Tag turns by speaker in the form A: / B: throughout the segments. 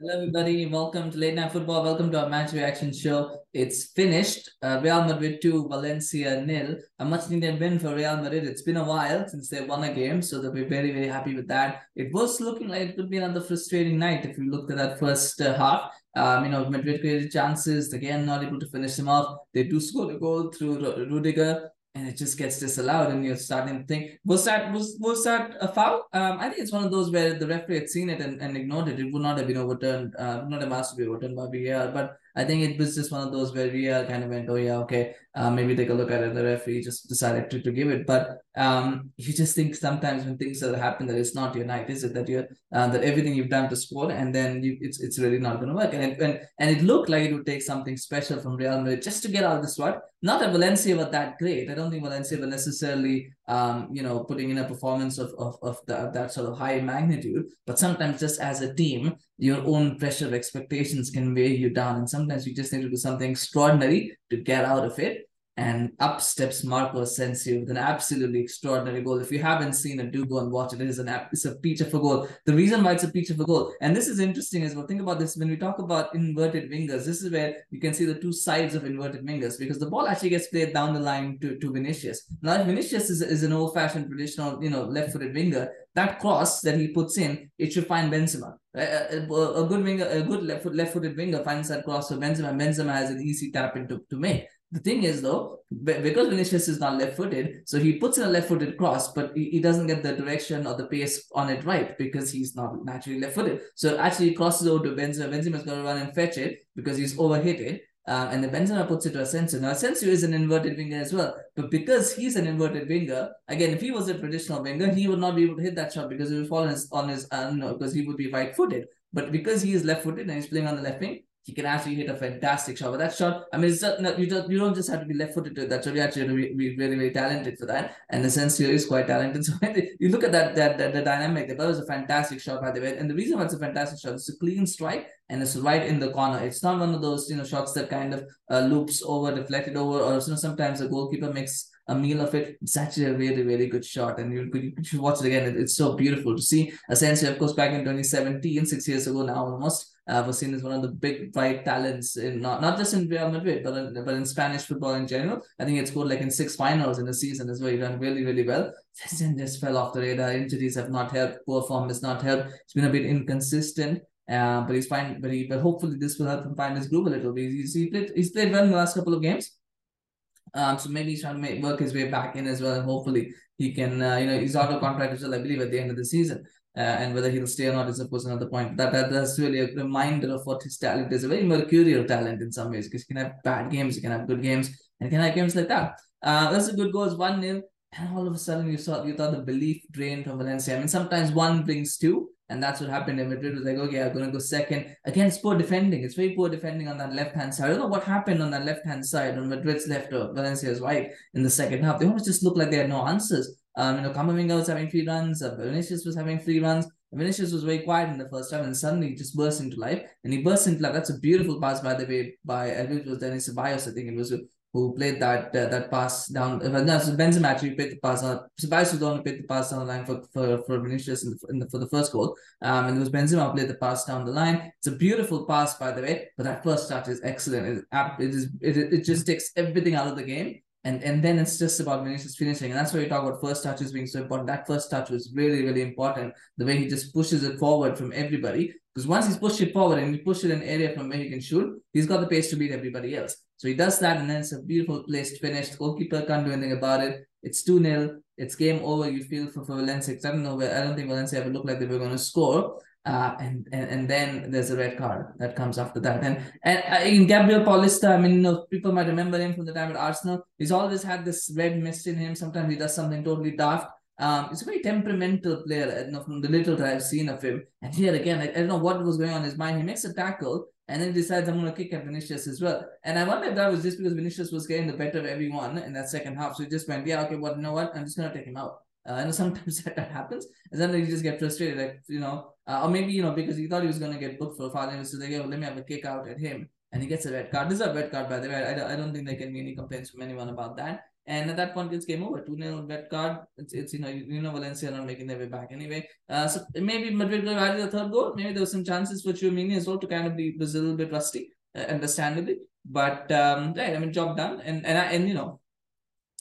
A: Hello, everybody. Welcome to Late Night Football. Welcome to our match reaction show. It's finished. Uh, Real Madrid 2, Valencia nil. A much needed win for Real Madrid. It's been a while since they won a game, so they'll be very, very happy with that. It was looking like it could be another frustrating night if you looked at that first uh, half. Um, you know, Madrid created chances, again, not able to finish them off. They do score a goal through Rudiger and it just gets disallowed and you're starting to think was that was was that a foul? Um i think it's one of those where the referee had seen it and, and ignored it. It would not have been overturned uh not have asked to be overturned by VAR but I think it was just one of those where VAR kind of went oh yeah okay uh, maybe take a look at it the referee just decided to, to give it. But um you just think sometimes when things that happen that it's not your night is it? That you're uh, that everything you've done to score and then you it's it's really not going to work. And it, and and it looked like it would take something special from Real Madrid just to get out of this rut not that Valencia were that great. I don't think Valencia were necessarily um, you know, putting in a performance of of, of that, that sort of high magnitude. But sometimes just as a team, your own pressure expectations can weigh you down. And sometimes you just need to do something extraordinary to get out of it and up steps Marco Asensio with an absolutely extraordinary goal. If you haven't seen it, do go and watch it. It is an it's a peach of a goal. The reason why it's a peach of a goal, and this is interesting as well. Think about this when we talk about inverted wingers. This is where you can see the two sides of inverted wingers because the ball actually gets played down the line to, to Vinicius. Now, Vinicius is, is an old-fashioned traditional, you know, left-footed winger, that cross that he puts in, it should find Benzema. A, a, a good winger, a good left left-footed winger finds that cross for Benzema. Benzema has an easy tap into to make. The thing is, though, because Vinicius is not left footed, so he puts in a left footed cross, but he doesn't get the direction or the pace on it right because he's not naturally left footed. So actually, he crosses over to Benzema. Benzema's going to run and fetch it because he's overhit it. Um, and then Benzema puts it to Asensio. Now, Asensio is an inverted winger as well. But because he's an inverted winger, again, if he was a traditional winger, he would not be able to hit that shot because he would fall on his, on his uh, because he would be right footed. But because he is left footed and he's playing on the left wing, he can actually hit a fantastic shot. But that shot, I mean, no, you don't you don't just have to be left footed to that shot. You actually have to be, be very very talented for that. And Asensio is quite talented. So you look at that that, that the dynamic. That was a fantastic shot by the way. And the reason why it's a fantastic shot, it's a clean strike and it's right in the corner. It's not one of those you know shots that kind of uh, loops over, deflected over, or you know, sometimes the goalkeeper makes a meal of it. It's actually a really, really good shot, and you, you should watch it again. it's so beautiful to see. Asensio, of course, back in 2017, six years ago now almost, uh, was seen as one of the big bright talents in not, not just in Real Madrid, but in, but in Spanish football in general. I think it scored like in six finals in a season as well. He done really, really well. Then just fell off the radar. Injuries have not helped. Poor form has not helped. It's been a bit inconsistent. Uh, but he's fine. But he, but hopefully this will help him find his groove a little bit. He's, he played, he's played well in the last couple of games. Um, so maybe he's trying to make work his way back in as well, and hopefully he can. Uh, you know, he's out of contract as well, I believe, at the end of the season. Uh, and whether he'll stay or not is of course another point. That, that that's really a reminder of what his talent is. A very mercurial talent in some ways because he can have bad games, he can have good games, and he can have games like that. Uh, that's a good goal. It's one nil, and all of a sudden you saw you thought the belief drained from Valencia. I mean, sometimes one brings two, and that's what happened. And Madrid was like, okay, I'm gonna go second. Again, it's poor defending. It's very poor defending on that left hand side. I don't know what happened on that left hand side on Madrid's left or Valencia's right in the second half. They almost just looked like they had no answers. Um, you know, Camavinga was having free runs, uh, Vinicius was having free runs. Vinicius was very quiet in the first half and suddenly he just burst into life. And he burst into life. That's a beautiful pass, by the way, by I believe it was Denis Ceballos, I think it was who played that uh, that pass down. Uh, no, so Benzema actually played the pass on. Ceballos was the one who played the pass down the line for for, for Vinicius in the, in the, for the first goal. Um, and it was Benzema who played the pass down the line. It's a beautiful pass, by the way. But that first touch is excellent. It, it is it, it just takes everything out of the game. And, and then it's just about Vinicius finishing. And that's why we talk about first touches being so important. That first touch was really, really important. The way he just pushes it forward from everybody. Because once he's pushed it forward and he pushed it in an area from where he can shoot, he's got the pace to beat everybody else. So he does that, and then it's a beautiful place to finish. The goalkeeper can't do anything about it. It's 2 0. It's game over. You feel for, for Valencia. I don't know where I don't think Valencia ever looked like they were going to score. Uh, and, and and then there's a red card that comes after that. And and uh, in Gabriel Paulista, I mean, you know, people might remember him from the time at Arsenal. He's always had this red mist in him. Sometimes he does something totally daft. Um, he's a very temperamental player you know, from the little that I've seen of him. And here again, I, I, don't know what was going on in his mind. He makes a tackle and then decides I'm going to kick at Vinicius as well. And I wonder if that was just because Vinicius was getting the better of everyone in that second half. So he just went, yeah, okay, well, you know what? I'm just going to take him out. Uh, know sometimes that happens. And then you just get frustrated, like, you know, uh, or maybe, you know, because he thought he was going to get booked for a foul. So they go, let me have a kick out at him. And he gets a red card. This is a red card, by the way. I, I don't think there can be any complaints from anyone about that. And at that point, it's game over. 2 0 red card. It's, it's you know, you know, Valencia not making their way back anyway. Uh, so maybe Madrid will add the third goal. Maybe there was some chances for Tchouameni as well to kind of be was a little bit rusty, uh, understandably. But um, right, I mean, job done. And and I, and you know,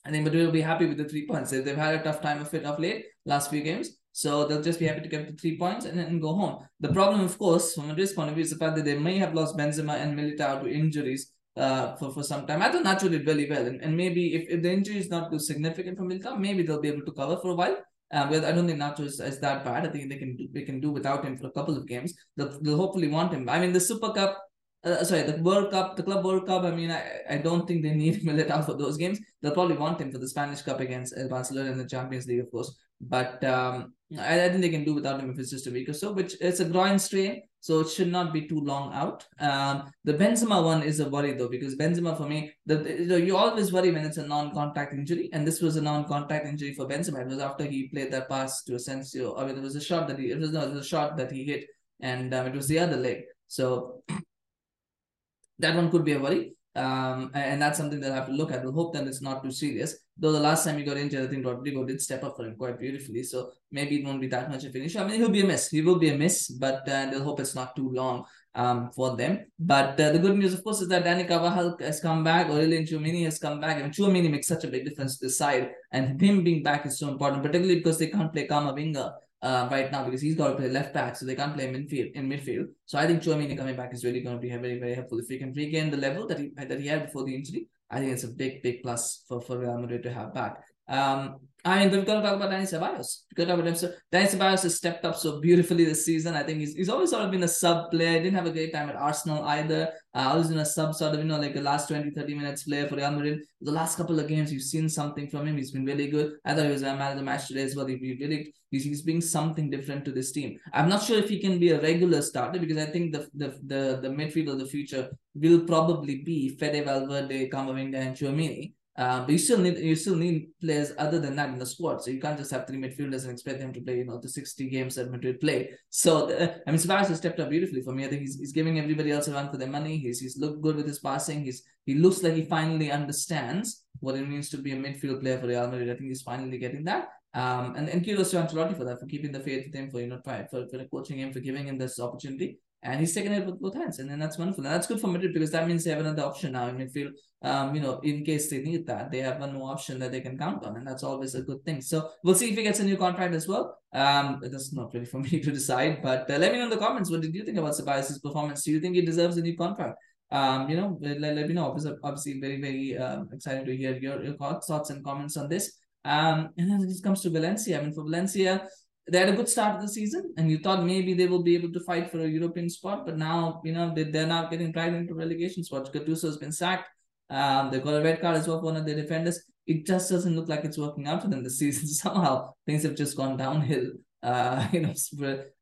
A: I think Madrid will be happy with the three points. They've had a tough time of it of late, last few games. So they'll just be happy to get the three points and then go home. The problem, of course, from Madrid's point of view, is the fact that they may have lost Benzema and Militao to injuries uh, for, for some time. I thought Nacho did really well. And, and maybe if, if the injury is not too significant for Militao, maybe they'll be able to cover for a while. Uh, I don't think Nacho is, is that bad. I think they can do, they can do without him for a couple of games. They'll, they'll hopefully want him. I mean, the Super Cup, uh, sorry, the World Cup, the Club World Cup. I mean, I, I don't think they need Militao for those games. They'll probably want him for the Spanish Cup against Barcelona in the Champions League, of course. But um, I, I think they can do without him if it's just a week or so. Which it's a groin strain so it should not be too long out. Um, the Benzema one is a worry though because Benzema for me, the, the you always worry when it's a non-contact injury, and this was a non-contact injury for Benzema. It was after he played that pass to Asensio. I mean, it was a shot that he it was, no, it was a shot that he hit, and um, it was the other leg. So that one could be a worry. Um, and that's something that I have to look at. We'll hope that it's not too serious. Though the last time he got injured, I think Rodrygo did step up for him quite beautifully. So maybe it won't be that much of an issue. I mean, he'll be a miss. He will be a miss, but uh, they'll hope it's not too long um, for them. But uh, the good news, of course, is that Dani Carvajal has come back. Aurelien Tchouameni has come back. And Tchouameni makes such a big difference to the side. And him being back is so important, particularly because they can't play Camavinga uh, right now because he's got to play left back, so they can't play midfield in midfield. So I think Tchouameni coming back is really going to be very very helpful. If he can regain the level that he that he had before the injury, I think it's a big big plus for for Real Madrid to have back. Um, I mean, we've got to talk about Dani Ceballos. We've got to talk about him. Dani Ceballos has stepped up so beautifully this season. I think he's, he's always sort of been a sub player. Didn't have a great time at Arsenal either. Uh, always been a sub sort of, you know, like the last 20, 30 minutes player for Real Madrid. The last couple of games, you've seen something from him. He's been really good. I thought he was a man of the match today as well. He really, he's, he's being something different to this team. I'm not sure if he can be a regular starter because I think the the the, the midfield of the future will probably be Fede Valverde, Camavinga, and Tchouameni. Uh, but you still need you still need players other than that in the squad. So you can't just have three midfielders and expect them to play, you know, the 60 games that Madrid play. So uh, I mean Ceballos has stepped up beautifully for me. I think he's, he's giving everybody else a run for their money. He's he's looked good with his passing. He's he looks like he finally understands what it means to be a midfield player for Real Madrid. I think he's finally getting that. Um, and, and kudos to Ancelotti for that, for keeping the faith with him, for you know, try, for, for coaching him, for giving him this opportunity and he's taken it with both hands, and then that's wonderful. And that's good for Madrid because that means they have another option now in midfield. Um, you know, in case they need that, they have one more option that they can count on, and that's always a good thing. So we'll see if he gets a new contract as well. Um, that's not really for me to decide, but uh, let me know in the comments what did you think about Ceballos' performance? Do you think he deserves a new contract? Um, you know, let, let me know. Obviously, obviously very very uh, excited to hear your, your thoughts and comments on this. Um, and then it comes to Valencia. I mean, for Valencia, they had a good start of the season, and you thought maybe they will be able to fight for a European spot, but now you know they, they're now getting dragged into relegation spots. Gattuso has been sacked. Um, they got a red card as well for one of their defenders. It just doesn't look like it's working out for them this season. Somehow things have just gone downhill. Uh, you know,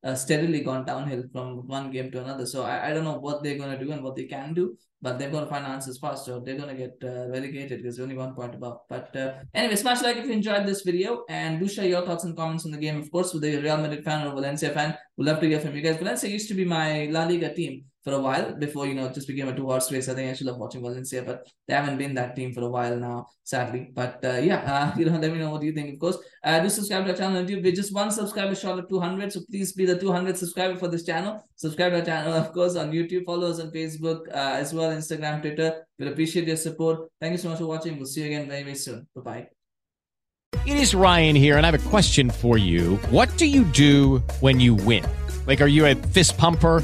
A: uh, steadily gone downhill from one game to another. So I, I don't know what they're gonna do and what they can do but they've got to find answers fast, so they're going to get uh, relegated because only one point above. But uh, anyway, smash like if you enjoyed this video and do share your thoughts and comments on the game. Of course, with the Real Madrid fan or Valencia fan, we'd love to hear from you guys. Valencia used to be my La Liga team for a while before, you know, just became a two horse race. I think I should love watching Valencia, but they haven't been that team for a while now, sadly. But uh, yeah, uh, you know, let me know what you think, of course. Uh, do subscribe to our channel on YouTube. We're just one subscriber short of 200, so please be the 200 subscriber for this channel. Subscribe to our channel, of course, on YouTube. Follow us on Facebook uh, as well, Instagram, Twitter. We'll appreciate your support. Thank you so much for watching. We'll see you again very, very soon. Bye-bye.
B: It is Ryan here, and I have a question for you. What do you do when you win? Like, are you a fist pumper?